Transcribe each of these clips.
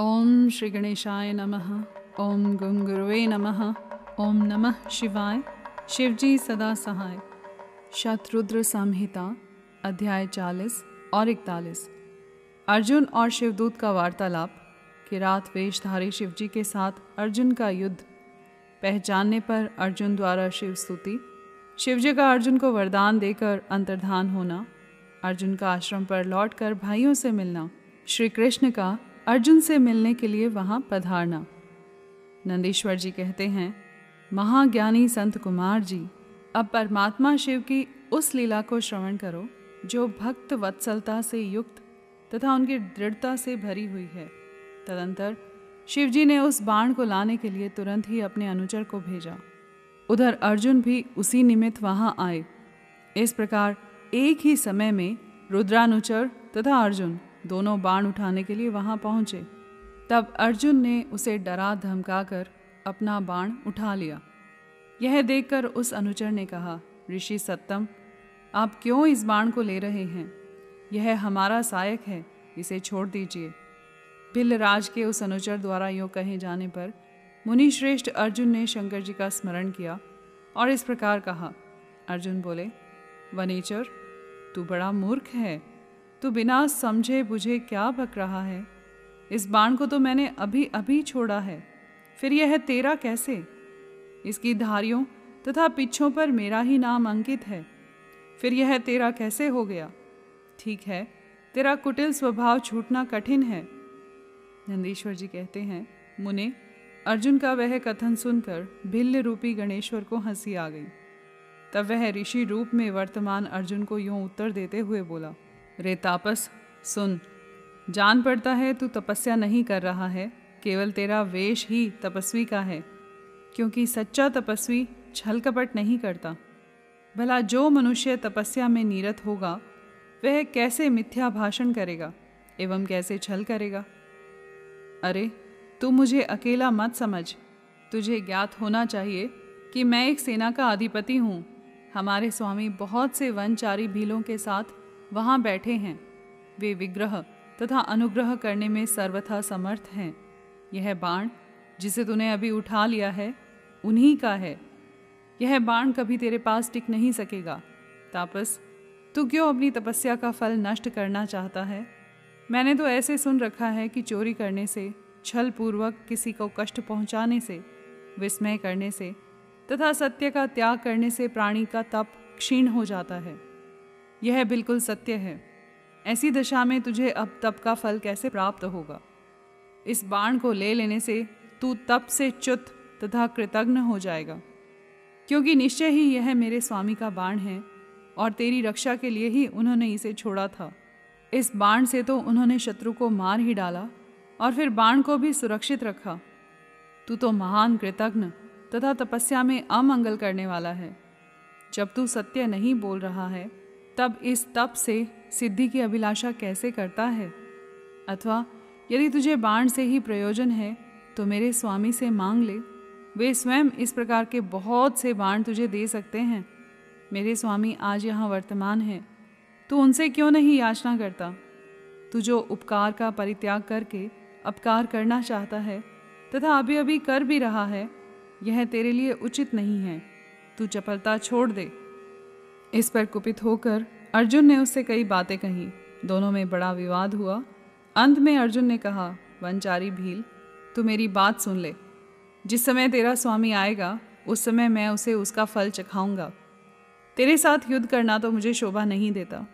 ओम श्री गणेशाय नमः। ओम गुंगुरुवे नमः। ओम नमः शिवाय। शिवजी सदा सहाय। शत्रुद्र संहिता, अध्याय 40 और 41 अर्जुन और शिवदूत का वार्तालाप कि रात वेशधारी शिवजी के साथ अर्जुन का युद्ध। पहचानने पर अर्जुन द्वारा शिव स्तुति। शिवजी का अर्जुन को वरदान देकर अंतर्धान होना। अर्जुन का आश्रम पर लौटकर भाइयों से मिलना। श्री कृष्ण का अर्जुन से मिलने के लिए वहाँ पधारना। नंदीश्वर जी कहते हैं, महाज्ञानी संत कुमार जी, अब परमात्मा शिव की उस लीला को श्रवण करो, जो भक्त वत्सलता से युक्त तथा उनकी दृढ़ता से भरी हुई है। तदंतर शिवजी ने उस बाण को लाने के लिए तुरंत ही अपने अनुचर को भेजा। उधर अर्जुन भी उसी निमित्त वहाँ आए। इस प्रकार एक ही समय में रुद्रानुचर तथा अर्जुन दोनों बाण उठाने के लिए वहाँ पहुँचे। तब अर्जुन ने उसे डरा धमकाकर अपना बाण उठा लिया। यह देखकर उस अनुचर ने कहा, ऋषि सत्तम आप क्यों इस बाण को ले रहे हैं? यह हमारा सहायक है, इसे छोड़ दीजिए। भिल्लराज के उस अनुचर द्वारा यो कहे जाने पर मुनि श्रेष्ठ अर्जुन ने शंकर जी का स्मरण किया और इस प्रकार कहा। अर्जुन बोले, वनेचर, तू बड़ा मूर्ख है। तू बिना समझे बुझे क्या भक रहा है? इस बाण को तो मैंने अभी अभी छोड़ा है। फिर यह है तेरा कैसे? इसकी धारियों तथा पिछों पर मेरा ही नाम अंकित है। फिर यह तेरा कैसे हो गया? ठीक है, तेरा कुटिल स्वभाव छूटना कठिन है। नंदीश्वर जी कहते हैं, मुने, अर्जुन का वह कथन सुनकर भिल्ल रूपी गणेश्वर को हँसी आ गई। तब वह ऋषि रूप में वर्तमान अर्जुन को यूँ उत्तर देते हुए बोला रे तापस, सुन। जान पड़ता है तू तपस्या नहीं कर रहा है, केवल तेरा वेश ही तपस्वी का है, क्योंकि सच्चा तपस्वी छल कपट नहीं करता। भला जो मनुष्य तपस्या में नीरत होगा, वह कैसे मिथ्या भाषण करेगा, एवं कैसे छल करेगा? अरे, तू मुझे अकेला मत समझ। तुझे ज्ञात होना चाहिए कि मैं एक सेना का अधिपति हूँ। हमारे स्वामी बहुत से वनचारी भीलों के साथ वहाँ बैठे हैं। वे विग्रह तथा अनुग्रह करने में सर्वथा समर्थ हैं। यह बाण जिसे तूने अभी उठा लिया है, उन्हीं का है। यह बाण कभी तेरे पास टिक नहीं सकेगा। तापस, तू क्यों अपनी तपस्या का फल नष्ट करना चाहता है? मैंने तो ऐसे सुन रखा है कि चोरी करने से छल पूर्वक किसी को कष्ट पहुँचाने से, विस्मय करने से, तथा सत्य का त्याग करने से प्राणी का तप क्षीण हो जाता है। यह बिल्कुल सत्य है। ऐसी दशा में तुझे अब तप का फल कैसे प्राप्त होगा? इस बाण को ले लेने से तू तप से च्युत तथा कृतज्ञ हो जाएगा। क्योंकि निश्चय ही यह मेरे स्वामी का बाण है और तेरी रक्षा के लिए ही उन्होंने इसे छोड़ा था। इस बाण से तो उन्होंने शत्रु को मार ही डाला और फिर बाण को भी सुरक्षित रखा। तू तो महान कृतज्ञ तथा तपस्या में अमंगल करने वाला है। जब तू सत्य नहीं बोल रहा है तब इस तप से सिद्धि की अभिलाषा कैसे करता है? अथवा, यदि तुझे बाण से ही प्रयोजन है तो मेरे स्वामी से मांग ले। वे स्वयं इस प्रकार के बहुत से बाण तुझे दे सकते हैं। मेरे स्वामी आज यहाँ वर्तमान है। तू उनसे क्यों नहीं याचना करता? तू जो उपकार का परित्याग करके अपकार करना चाहता है, तथा अभी अभी कर भी रहा है, यह तेरे लिए उचित नहीं है। तू चपलता छोड़ दे। इस पर कुपित होकर अर्जुन ने उससे कई बातें कही। दोनों में बड़ा विवाद हुआ। अंत में अर्जुन ने कहा, वनचारी भील, तू मेरी बात सुन ले। जिस समय तेरा स्वामी आएगा, उस समय मैं उसे उसका फल चखाऊँगा। तेरे साथ युद्ध करना तो मुझे शोभा नहीं देता।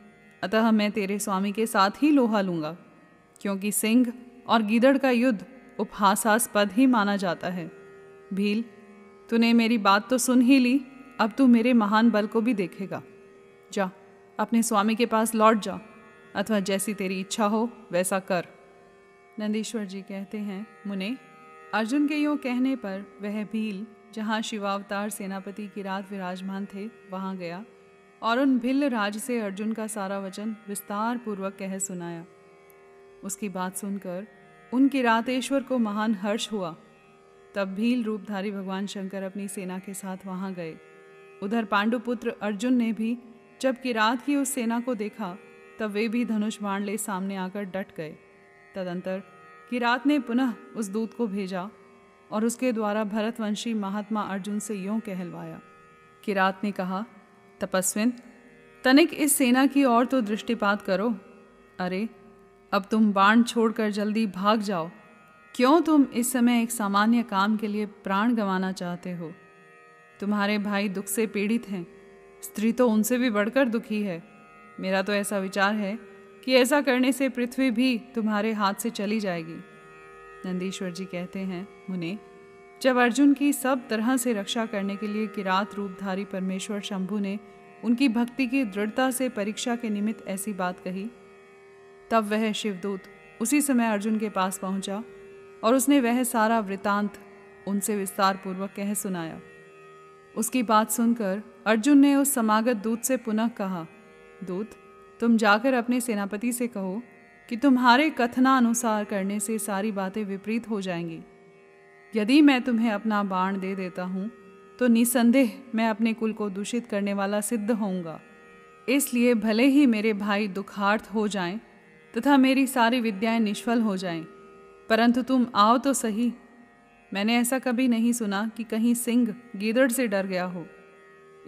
अतः मैं तेरे स्वामी के साथ ही लोहा लूँगा, क्योंकि सिंह और गीदड़ का युद्ध उपहासास्पद ही माना जाता है। भील, तूने मेरी बात तो सुन ही ली। अब तू मेरे महान बल को भी देखेगा। जा, अपने स्वामी के पास लौट जा, अथवा जैसी तेरी इच्छा हो, वैसा कर। नंदीश्वर जी कहते हैं, मुने, अर्जुन के यूँ कहने पर वह भील, जहाँ शिवावतार सेनापति की रात विराजमान थे, वहाँ गया, और उन भिल्ल राज से अर्जुन का सारा वचन विस्तार पूर्वक कह सुनाया। उसकी बात सुनकर उन किरातेश्वर को महान हर्ष हुआ। तब भील रूपधारी भगवान शंकर अपनी सेना के साथ वहाँ गए। उधर पांडुपुत्र अर्जुन ने भी जब किरात की उस सेना को देखा, तब वे भी धनुष बाण ले सामने आकर डट गए। तदंतर किरात ने पुनः उस दूत को भेजा और उसके द्वारा भरतवंशी महात्मा अर्जुन से यों कहलवाया। किरात ने कहा, तपस्विन, तनिक इस सेना की ओर तो दृष्टिपात करो। अरे, अब तुम बाण छोड़कर जल्दी भाग जाओ। क्यों तुम इस समय एक सामान्य काम के लिए प्राण गंवाना चाहते हो? तुम्हारे भाई दुख से पीड़ित हैं। स्त्री तो उनसे भी बढ़कर दुखी है। मेरा तो ऐसा विचार है कि ऐसा करने से पृथ्वी भी तुम्हारे हाथ से चली जाएगी। नंदीश्वर जी कहते हैं, मुने, जब अर्जुन की सब तरह से रक्षा करने के लिए किरात रूपधारी परमेश्वर शंभु ने उनकी भक्ति की दृढ़ता से परीक्षा के निमित्त ऐसी बात कही, तब वह शिवदूत उसी समय अर्जुन के पास पहुँचा और उसने वह सारा वृतांत उनसे विस्तार पूर्वक कह सुनाया। उसकी बात सुनकर अर्जुन ने उस समागत दूत से पुनः कहा दूत तुम जाकर अपने सेनापति से कहो कि तुम्हारे कथनानुसार करने से सारी बातें विपरीत हो जाएँगी। यदि मैं तुम्हें अपना बाण दे देता हूँ तो निसंदेह मैं अपने कुल को दूषित करने वाला सिद्ध होऊँगा। इसलिए भले ही मेरे भाई दुखार्थ हो जाएँ तथा मेरी सारी विद्याएँ निष्फल हो जाएँ, परंतु तुम आओ तो सही। मैंने ऐसा कभी नहीं सुना कि कहीं सिंह गीदड़ से डर गया हो।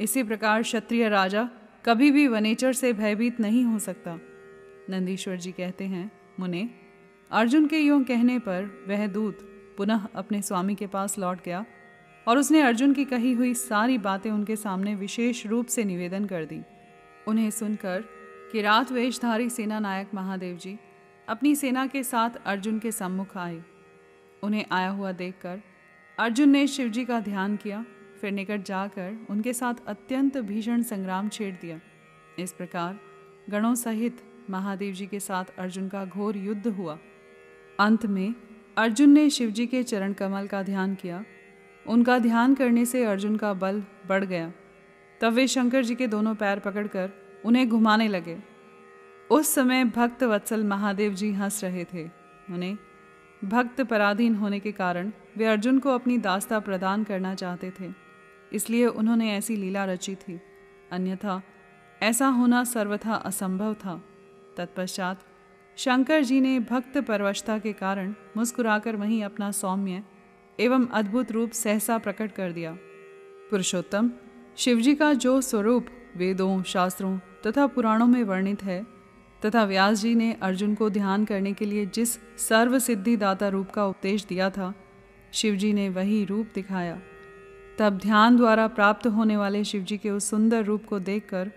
इसी प्रकार क्षत्रिय राजा कभी भी वनेचर से भयभीत नहीं हो सकता। नंदीश्वर जी कहते हैं, मुने, अर्जुन के यूँ कहने पर वह दूत पुनः अपने स्वामी के पास लौट गया और उसने अर्जुन की कही हुई सारी बातें उनके सामने विशेष रूप से निवेदन कर दी। उन्हें सुनकर कि रात वेशधारी सेना नायक महादेव जी अपनी सेना के साथ अर्जुन के सम्मुख आए। उन्हें आया हुआ देखकर अर्जुन ने शिवजी का ध्यान किया, फिर निकट जाकर उनके साथ अत्यंत भीषण संग्राम छेड़ दिया। इस प्रकार गणों सहित महादेव जी के साथ अर्जुन का घोर युद्ध हुआ। अंत में अर्जुन ने शिवजी के चरण कमल का ध्यान किया। उनका ध्यान करने से अर्जुन का बल बढ़ गया। तब वे शंकर जी के दोनों पैर पकड़कर उन्हें घुमाने लगे। उस समय भक्त वत्सल महादेव जी हंस रहे थे। उन्हें भक्त पराधीन होने के कारण वे अर्जुन को अपनी दास्ता प्रदान करना चाहते थे। इसलिए उन्होंने ऐसी लीला रची थी। अन्यथा, ऐसा होना सर्वथा असंभव था। तत्पश्चात शंकर जी ने भक्त परवशता के कारण मुस्कुराकर वहीं अपना सौम्य एवं अद्भुत रूप सहसा प्रकट कर दिया। पुरुषोत्तम, शिवजी का जो स्वरूप वेदों, शास्त्रों तथा पुराणों में वर्णित है तथा व्यास जी ने अर्जुन को ध्यान करने के लिए जिस सर्व सिद्धि दाता रूप का उपदेश दिया था शिवजी ने वही रूप दिखाया। तब ध्यान द्वारा प्राप्त होने वाले शिवजी के उस सुंदर रूप को देखकर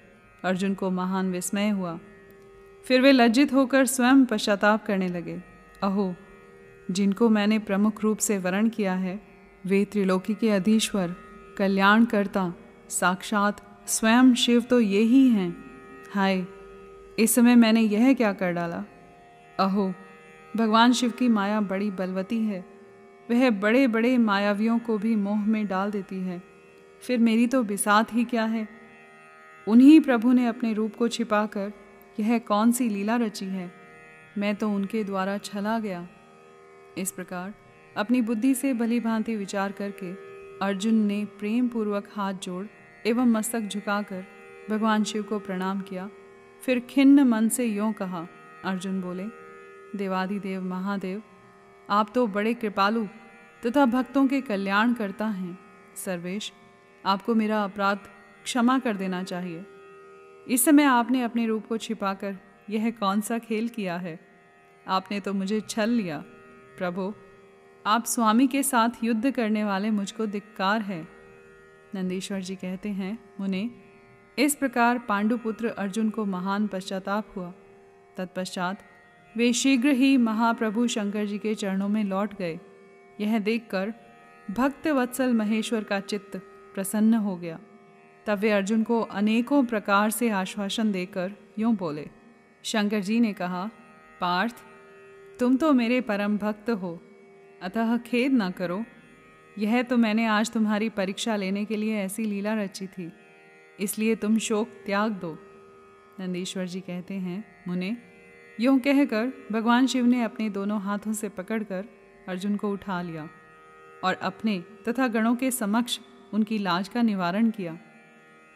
अर्जुन को महान विस्मय हुआ। फिर वे लज्जित होकर स्वयं पश्चाताप करने लगे। अहो, जिनको मैंने प्रमुख रूप से वर्ण किया है, वे त्रिलोकी के अधीश्वर, कल्याणकर्ता, साक्षात स्वयं शिव तो ये ही हैं। हाय इस समय मैंने यह क्या कर डाला? अहो, भगवान शिव की माया बड़ी बलवती है। वह बड़े बड़े मायावियों को भी मोह में डाल देती है। फिर मेरी तो बिसात ही क्या है? उन्हीं प्रभु ने अपने रूप को छिपाकर यह कौन सी लीला रची है? मैं तो उनके द्वारा छला गया। इस प्रकार अपनी बुद्धि से भली भांति विचार करके अर्जुन ने प्रेम पूर्वक हाथ जोड़ एवं मस्तक झुकाकर भगवान शिव को प्रणाम किया। फिर खिन्न मन से यों कहा, अर्जुन बोले, देवादिदेव महादेव, आप तो बड़े कृपालु तथा भक्तों के कल्याण करता हैं। सर्वेश, आपको मेरा अपराध क्षमा कर देना चाहिए। इस समय आपने अपने रूप को छिपाकर यह कौन सा खेल किया है? आपने तो मुझे छल लिया। प्रभु, आप स्वामी के साथ युद्ध करने वाले मुझको धिक्कार है। नंदीश्वर जी कहते हैं, मुने इस प्रकार पांडुपुत्र अर्जुन को महान पश्चाताप हुआ। तत्पश्चात वे शीघ्र ही महाप्रभु शंकर जी के चरणों में लौट गए। यह देखकर भक्त वत्सल महेश्वर का चित्त प्रसन्न हो गया। तब वे अर्जुन को अनेकों प्रकार से आश्वासन देकर यूँ बोले, शंकर जी ने कहा, पार्थ, तुम तो मेरे परम भक्त हो, अतः खेद ना करो। यह तो मैंने आज तुम्हारी परीक्षा लेने के लिए ऐसी लीला रची थी। इसलिए तुम शोक त्याग दो। नंदीश्वर जी कहते हैं, मुने, यूँ कहकर भगवान शिव ने अपने दोनों हाथों से पकड़कर अर्जुन को उठा लिया और अपने तथा गणों के समक्ष उनकी लाज का निवारण किया।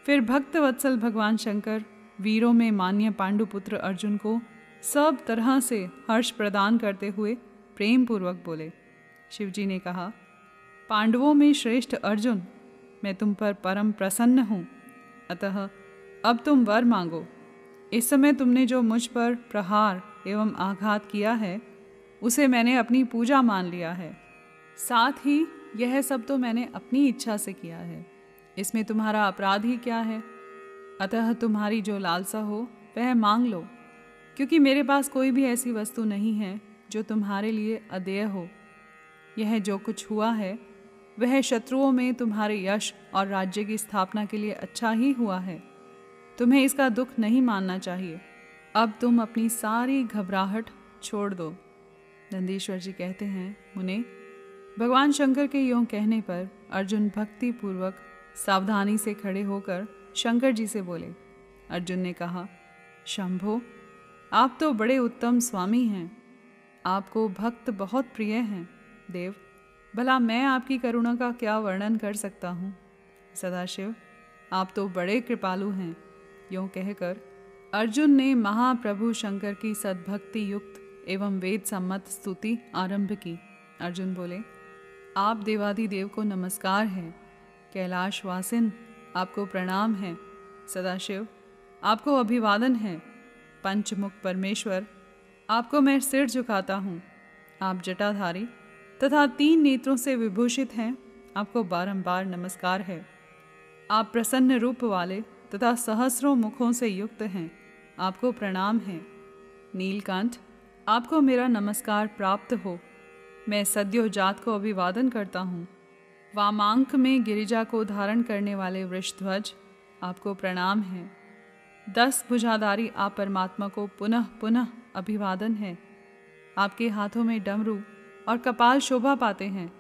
फिर भक्त वत्सल भगवान शंकर वीरों में मान्य पांडुपुत्र अर्जुन को सब तरह से हर्ष प्रदान करते हुए प्रेम पूर्वक बोले शिवजी ने कहा, पांडवों में श्रेष्ठ अर्जुन, मैं तुम पर परम प्रसन्न हूँ। अतः अब तुम वर मांगो। इस समय तुमने जो मुझ पर प्रहार एवं आघात किया है, उसे मैंने अपनी पूजा मान लिया है। साथ ही यह सब तो मैंने अपनी इच्छा से किया है। इसमें तुम्हारा अपराध ही क्या है? अतः तुम्हारी जो लालसा हो, वह मांग लो, क्योंकि मेरे पास कोई भी ऐसी वस्तु नहीं है, जो तुम्हारे लिए अदेय हो। यह जो कुछ हुआ है वह शत्रुओं में तुम्हारे यश और राज्य की स्थापना के लिए अच्छा ही हुआ है। तुम्हें इसका दुख नहीं मानना चाहिए। अब तुम अपनी सारी घबराहट छोड़ दो। नंदीश्वर जी कहते हैं, मुने, भगवान शंकर के यों कहने पर अर्जुन भक्ति पूर्वक सावधानी से खड़े होकर शंकर जी से बोले। अर्जुन ने कहा, शंभो, आप तो बड़े उत्तम स्वामी हैं। आपको भक्त बहुत प्रिय हैं। देव भला मैं आपकी करुणा का क्या वर्णन कर सकता हूँ? सदाशिव, आप तो बड़े कृपालु हैं। यों कहकर अर्जुन ने महाप्रभु शंकर की सद्भक्ति युक्त एवं वेद सम्मत स्तुति आरंभ की। अर्जुन बोले, आप देवादिदेव को नमस्कार है। कैलाश वासिन आपको प्रणाम है। सदाशिव, आपको अभिवादन है। पंचमुख परमेश्वर, आपको मैं सिर झुकाता हूँ। आप जटाधारी तथा तीन नेत्रों से विभूषित हैं। आपको बारंबार नमस्कार है। आप प्रसन्न रूप वाले तथा सहस्रों मुखों से युक्त हैं। आपको प्रणाम है। नीलकंठ, आपको मेरा नमस्कार प्राप्त हो। मैं सद्यो जात को अभिवादन करता हूँ। वामांक में गिरिजा को धारण करने वाले वृषध्वज, आपको प्रणाम है। दस भुजाधारी आप परमात्मा को पुनः पुनः अभिवादन है। आपके हाथों में डमरू और कपाल शोभा पाते हैं,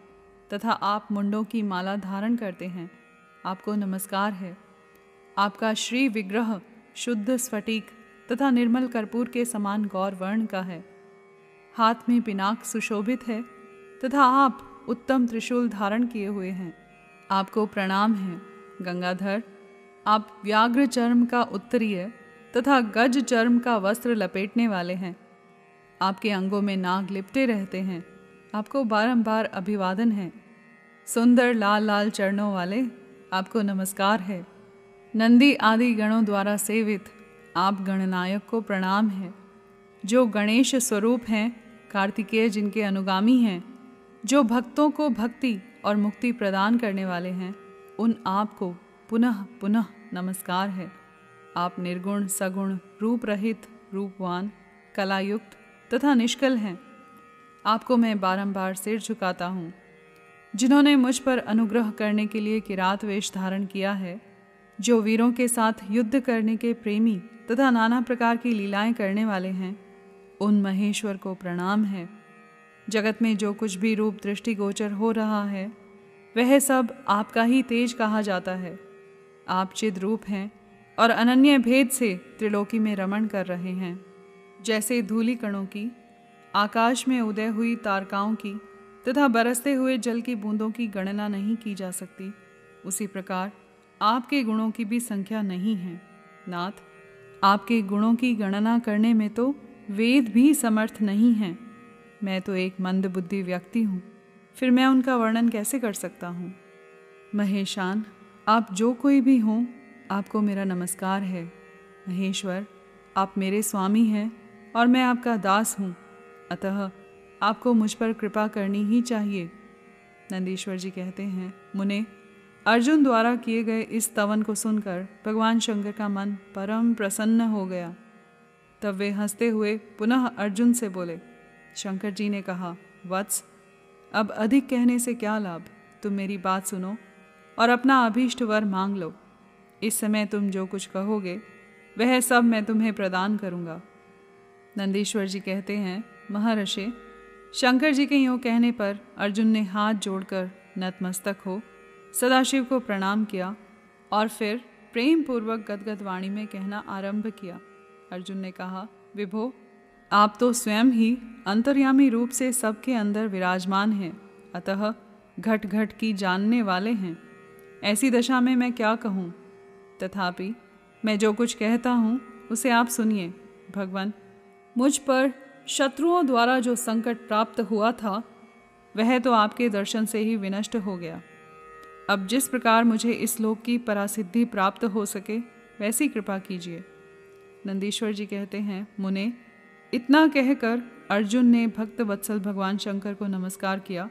तथा आप मुंडों की माला धारण करते हैं। आपको नमस्कार है। आपका श्री विग्रह शुद्ध, स्फटिक तथा निर्मल कर्पूर के समान गौर वर्ण का है। हाथ में पिनाक सुशोभित है, तथा आप उत्तम त्रिशूल धारण किए हुए हैं। आपको प्रणाम है, गंगाधर। आप व्याघ्र चर्म का उत्तरीय तथा गज चर्म का वस्त्र लपेटने वाले हैं। आपके अंगों में नाग लिपटे रहते हैं। आपको बारंबार अभिवादन है। सुंदर लाल लाल चरणों वाले, आपको नमस्कार है। नंदी आदि गणों द्वारा सेवित, आप गणनायक को प्रणाम है। जो गणेश स्वरूप हैं, कार्तिकेय जिनके अनुगामी हैं, जो भक्तों को भक्ति और मुक्ति प्रदान करने वाले हैं, उन आपको पुनः पुनः नमस्कार है। आप निर्गुण, सगुण, रूप रहित, रूपवान, कलायुक्त तथा निष्कल हैं। आपको मैं बारंबार सिर झुकाता हूँ। जिन्होंने मुझ पर अनुग्रह करने के लिए किरात वेश धारण किया है, जो वीरों के साथ युद्ध करने के प्रेमी तथा नाना प्रकार की लीलाएँ करने वाले हैं, उन महेश्वर को प्रणाम है। जगत में जो कुछ भी रूप दृष्टिगोचर हो रहा है, वह सब आपका ही तेज कहा जाता है। आप चिद रूप हैं और अनन्य भेद से त्रिलोकी में रमण कर रहे हैं, जैसे धूली कणों की आकाश में उदय हुई तारकाओं की तथा बरसते हुए जल की बूंदों की गणना नहीं की जा सकती। उसी प्रकार आपके गुणों की भी संख्या नहीं है। नाथ, आपके गुणों की गणना करने में तो वेद भी समर्थ नहीं हैं। मैं तो एक मंद बुद्धि व्यक्ति हूँ। फिर मैं उनका वर्णन कैसे कर सकता हूँ? महेशान, आप जो कोई भी हों, आपको मेरा नमस्कार है। महेश्वर, आप मेरे स्वामी हैं और मैं आपका दास हूँ। अतः आपको मुझ पर कृपा करनी ही चाहिए। नंदीश्वर जी कहते हैं, मुने, अर्जुन द्वारा किए गए इस तवन को सुनकर भगवान शंकर का मन परम प्रसन्न हो गया। तब वे हँसते हुए पुनः अर्जुन से बोले, शंकर जी ने कहा, वत्स, अब अधिक कहने से क्या लाभ? तुम मेरी बात सुनो और अपना अभीष्ट वर मांग लो। इस समय तुम जो कुछ कहोगे, वह सब मैं तुम्हें प्रदान करूँगा। नंदीश्वर जी कहते हैं महर्षि शंकर जी के यूँ कहने पर अर्जुन ने हाथ जोड़कर नतमस्तक हो, सदाशिव को प्रणाम किया और फिर प्रेम पूर्वक गदगद वाणी में कहना आरंभ किया। अर्जुन ने कहा, विभो, आप तो स्वयं ही अंतर्यामी रूप से सबके अंदर विराजमान हैं, अतः घट घट की जानने वाले हैं। ऐसी दशा में मैं क्या कहूँ? तथापि, मैं जो कुछ कहता हूँ, उसे आप सुनिए। भगवान, मुझ पर शत्रुओं द्वारा जो संकट प्राप्त हुआ था, वह तो आपके दर्शन से ही विनष्ट हो गया। अब जिस प्रकार मुझे इस लोक की परासिद्धि प्राप्त हो सके, वैसी कृपा कीजिए। नंदीश्वर जी कहते हैं, मुने, इतना कहकर अर्जुन ने भक्त वत्सल भगवान शंकर को नमस्कार किया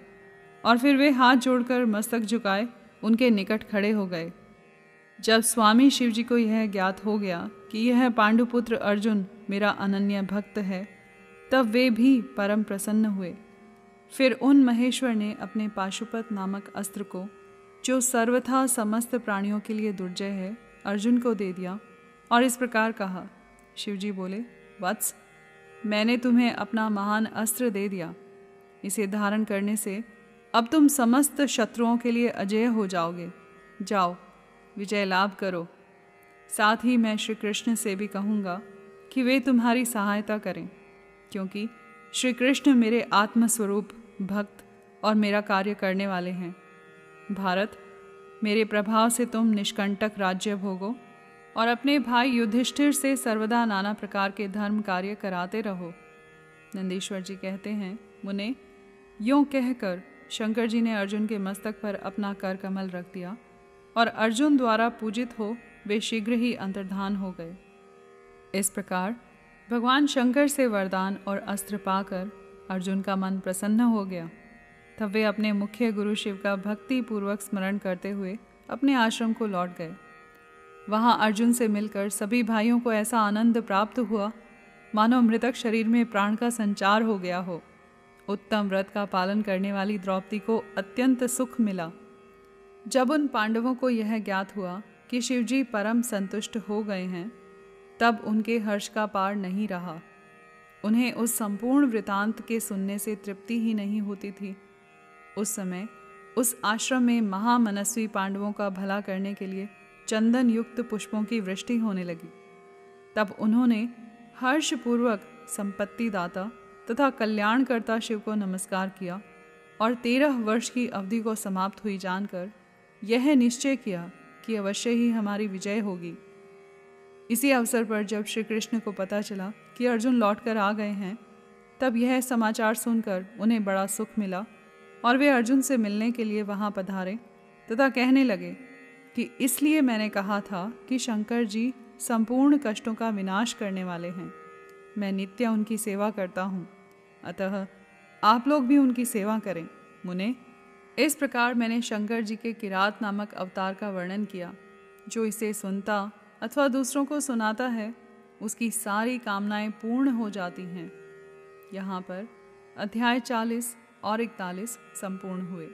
और फिर वे हाथ जोड़कर मस्तक झुकाए, उनके निकट खड़े हो गए। जब स्वामी शिव जी को यह ज्ञात हो गया कि यह पांडुपुत्र अर्जुन मेरा अनन्य भक्त है तब वे भी परम प्रसन्न हुए। फिर उन महेश्वर ने अपने पाशुपत नामक अस्त्र को, जो सर्वथा समस्त प्राणियों के लिए दुर्जय है, अर्जुन को दे दिया और इस प्रकार कहा, शिवजी बोले, वत्स, मैंने तुम्हें अपना महान अस्त्र दे दिया। इसे धारण करने से अब तुम समस्त शत्रुओं के लिए अजय हो जाओगे। जाओ, विजय लाभ करो। साथ ही मैं श्री कृष्ण से भी कहूँगा कि वे तुम्हारी सहायता करें। क्योंकि श्री कृष्ण मेरे आत्मस्वरूप, भक्त और मेरा कार्य करने वाले हैं। भारत, मेरे प्रभाव से तुम निष्कंटक राज्य भोगो और अपने भाई युधिष्ठिर से सर्वदा नाना प्रकार के धर्म कार्य कराते रहो। नंदीश्वर जी कहते हैं, मुने, यों कहकर शंकर जी ने अर्जुन के मस्तक पर अपना कर कमल रख दिया और अर्जुन द्वारा पूजित हो वे शीघ्र ही अंतर्धान हो गए। इस प्रकार भगवान शंकर से वरदान और अस्त्र पाकर अर्जुन का मन प्रसन्न हो गया। तब वे अपने मुख्य गुरु शिव का भक्ति पूर्वक स्मरण करते हुए अपने आश्रम को लौट गए। वहाँ अर्जुन से मिलकर सभी भाइयों को ऐसा आनंद प्राप्त हुआ, मानो मृतक शरीर में प्राण का संचार हो गया हो। उत्तम व्रत का पालन करने वाली द्रौपदी को अत्यंत सुख मिला। जब उन पांडवों को यह ज्ञात हुआ कि शिवजी परम संतुष्ट हो गए हैं तब उनके हर्ष का पार नहीं रहा। उन्हें उस संपूर्ण वृतांत के सुनने से तृप्ति ही नहीं होती थी। उस समय, उस आश्रम में महामनस्वी पांडवों का भला करने के लिए चंदन युक्त पुष्पों की वृष्टि होने लगी। तब उन्होंने हर्षपूर्वक संपत्ति दाता तथा कल्याणकर्ता शिव को नमस्कार किया और तेरह वर्ष की अवधि को समाप्त हुई जानकर यह निश्चय किया कि अवश्य ही हमारी विजय होगी। इसी अवसर पर जब श्री कृष्ण को पता चला कि अर्जुन लौट कर आ गए हैं, तब यह समाचार सुनकर उन्हें बड़ा सुख मिला और वे अर्जुन से मिलने के लिए वहाँ पधारे तथा कहने लगे कि इसलिए मैंने कहा था कि शंकर जी संपूर्ण कष्टों का विनाश करने वाले हैं। मैं नित्य उनकी सेवा करता हूँ। अतः आप लोग भी उनकी सेवा करें। मुने, इस प्रकार मैंने शंकर जी के किरात नामक अवतार का वर्णन किया, जो इसे सुनता अथवा दूसरों को सुनाता है, उसकी सारी कामनाएँ पूर्ण हो जाती हैं। यहाँ पर अध्याय चालीस और इकतालीस संपूर्ण हुए।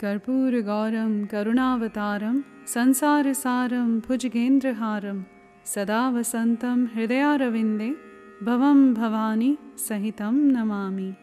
कर्पूर गौरम, करुणावतारम, संसार सारम, भुजगेंद्रहारम, सदा वसंतम हृदयारविंदे, भवम भवानी सहितम नमामि।